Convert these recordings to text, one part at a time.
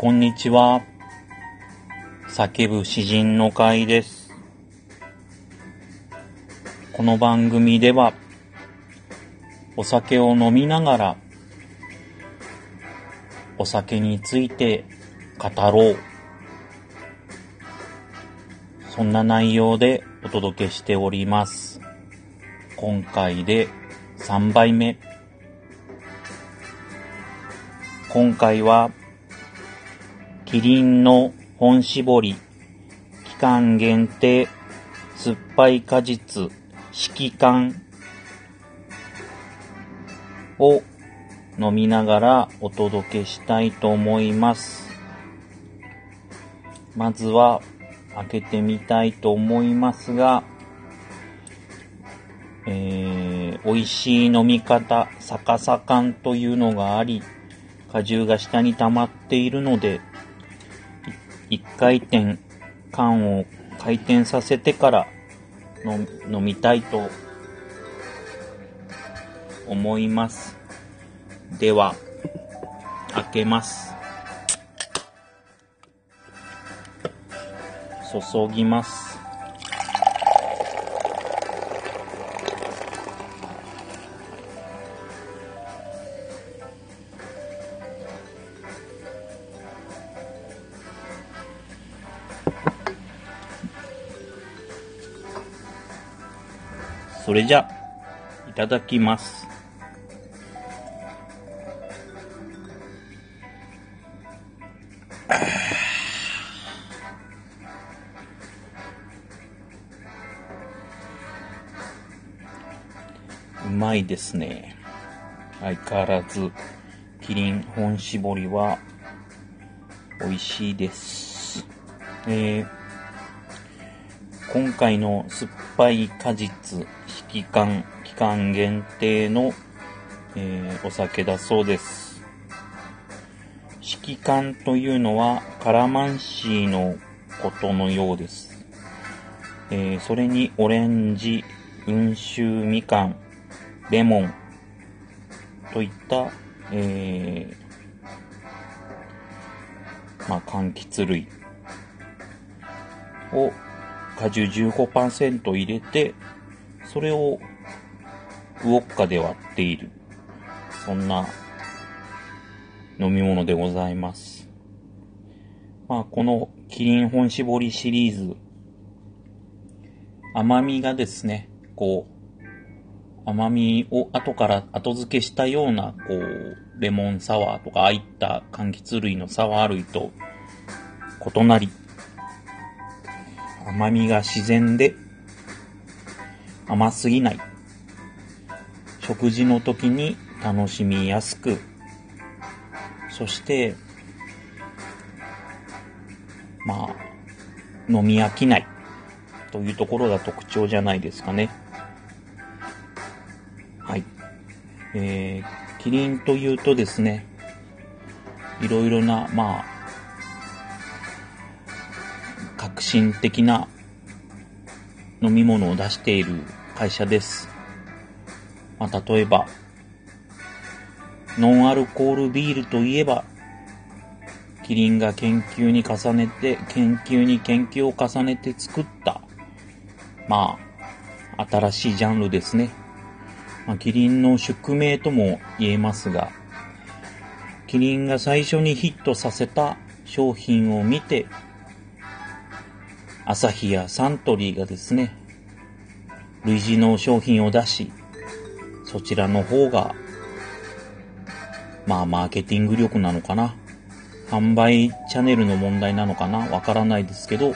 こんにちは。叫ぶ詩人の会です。この番組では、お酒を飲みながら、お酒について語ろう。そんな内容でお届けしております。今回で3杯目。今回は、キリンの本搾り、期間限定、酸っぱい果実、色感を飲みながらお届けしたいと思います。まずは、開けてみたいと思いますが、えー、美味しい飲み方、逆さ感というのがあり、果汁が下に溜まっているので、一回転、缶を回転させてから飲飲みたいと思います。では、開けます。注ぎます。それじゃ、いただきます。うまいですね。相変わらず、キリン本搾りは、美味しいです。えー今回の酸っぱい果実、色感、期間限定の、えーお酒だそうです。色感というのはカラマンシーのことのようです。えーそれにオレンジ、温州みかん、レモンといった、えーまあ、柑橘類を果汁15%入れて、それをウォッカで割っている。そんな飲み物でございます。まあ、このキリン本搾りシリーズ、甘みがですね、こう、甘みを後から後付けしたような、こう、レモンサワーとか、ああいった柑橘類のサワー類と異なり、甘みが自然で甘すぎない。食事の時に楽しみやすく、そして、まあ、飲み飽きないというところが特徴じゃないですかね。はい。えー、キリンというとですね、いろいろな、まあ、革新的な飲み物を出している会社です。まあ、例えば、ノンアルコールビールといえば、キリンが研究に重ねて、研究に研究を重ねて作った、まあ、新しいジャンルですね。まあ、キリンの宿命とも言えますが、キリンが最初にヒットさせた商品を見て、アサヒやサントリーがですね、類似の商品を出し、そちらの方が、まあ、マーケティング力なのかな。販売チャンネルの問題なのかなわからないですけど、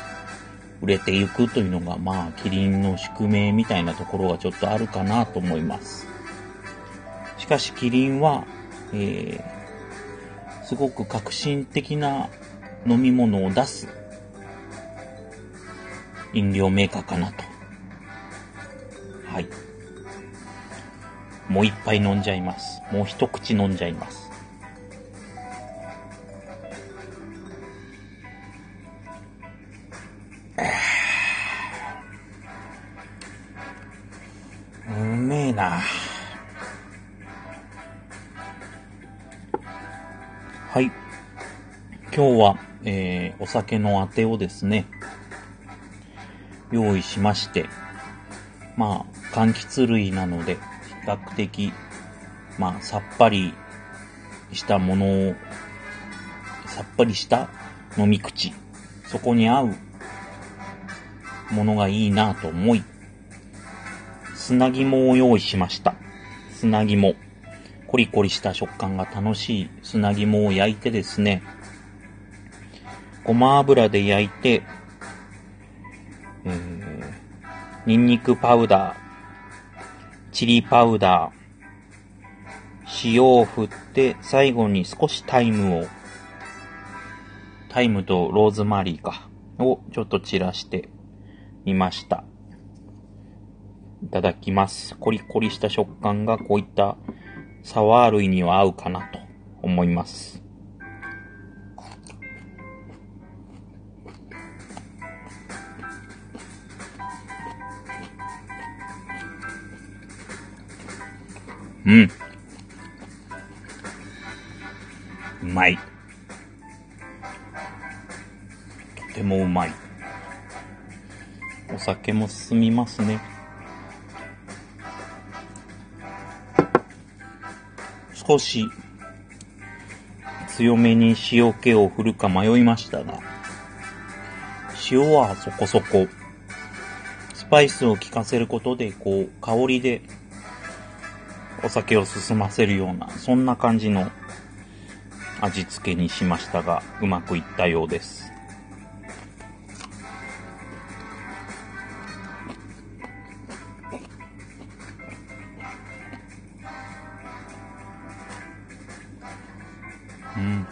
売れていくというのが、まあ、キリンの宿命みたいなところがちょっとあるかなと思います。しかし、キリンは、えー、すごく革新的な飲み物を出す飲料メーカーかなと。はい。もう一杯飲んじゃいます。もう一口飲んじゃいます。うめえな。はい。今日は、えー、お酒のあてをですね、用意しまして、まあ、柑橘類なので、比較的、まあ、さっぱりしたものを、さっぱりした飲み口、そこに合うものがいいなと思い、砂肝を用意しました。砂肝。コリコリした食感が楽しい砂肝を焼いてですね、ごま油で焼いて、ニンニクパウダー、チリパウダー、塩を振って、最後に少しタイムを、タイムとローズマリーか、をちょっと散らしてみました。いただきます。コリコリした食感がこういったサワー類には合うかなと思います。うん。うまい。とてもうまい。お酒も進みますね。少し強めに塩気を振るか迷いましたが、塩はそこそこ、スパイスを効かせることで、こう、香りでお酒を進ませるような、そんな感じの味付けにしましたが、うまくいったようです。うん。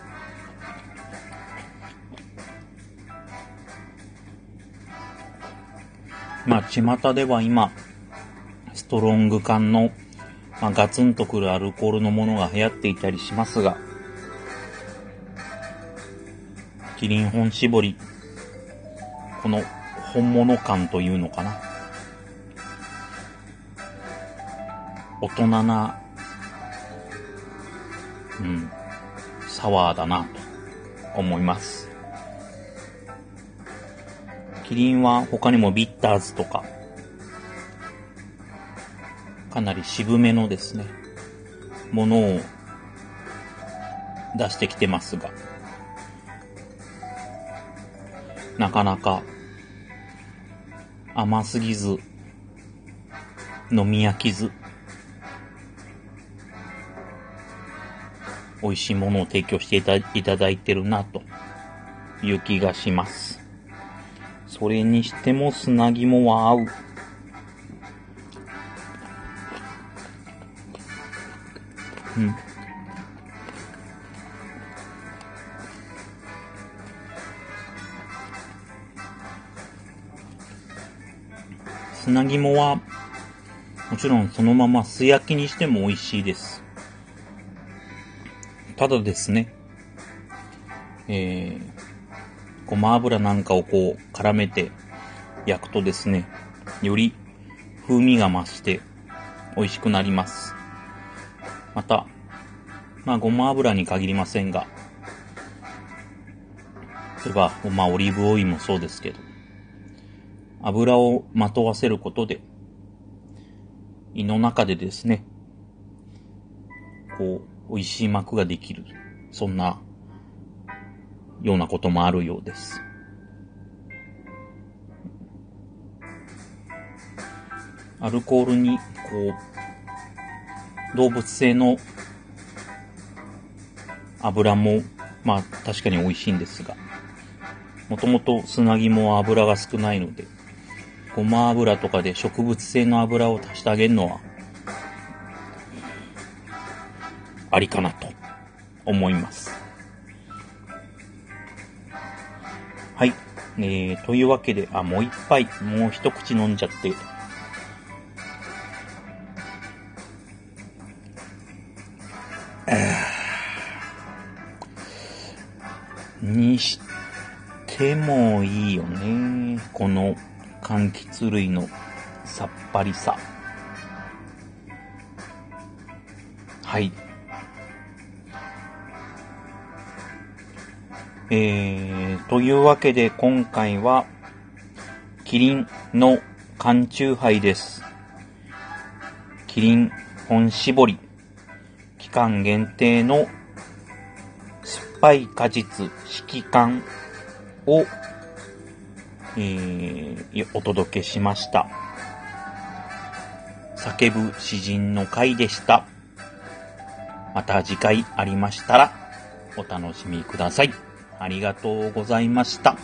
まあ、巷では今、ストロング缶のまあ、ガツンとくるアルコールのものが流行っていたりしますが、キリン本搾り、この本物感というのかな。大人な、うん、サワーだなと思います。キリンは他にもビッターズとか、かなり渋めのですね、ものを出してきてますが、なかなか甘すぎず、飲み飽きず、美味しいものを提供していただいてるなという気がします。それにしても砂肝は合う。砂肝は、もちろんそのまま素焼きにしても美味しいです。ただですね、えー、ごま油なんかをこう絡めて焼くとですね、より風味が増して美味しくなります。また、まあ、ごま油に限りませんが、例えば、まあ、オリーブオイルもそうですけど、油をまとわせることで、胃の中でですね、こう、美味しい膜ができる。そんな、ようなこともあるようです。アルコールに、こう、動物性の油も、まあ確かに美味しいんですが、もともと砂肝は油が少ないので、ごま油とかで植物性の油を足してあげるのは、ありかなと思います。はい。えー、というわけで、あ、もう一杯、もう一口飲んじゃって、にしてもいいよね。この柑橘類のさっぱりさ。はい。えー、というわけで今回は、キリンの缶中杯です。キリン本搾り、期間限定の酸っぱい果実色缶を、えー、お届けしました。叫ぶ詩人の会でした。また次回ありましたらお楽しみください。ありがとうございました。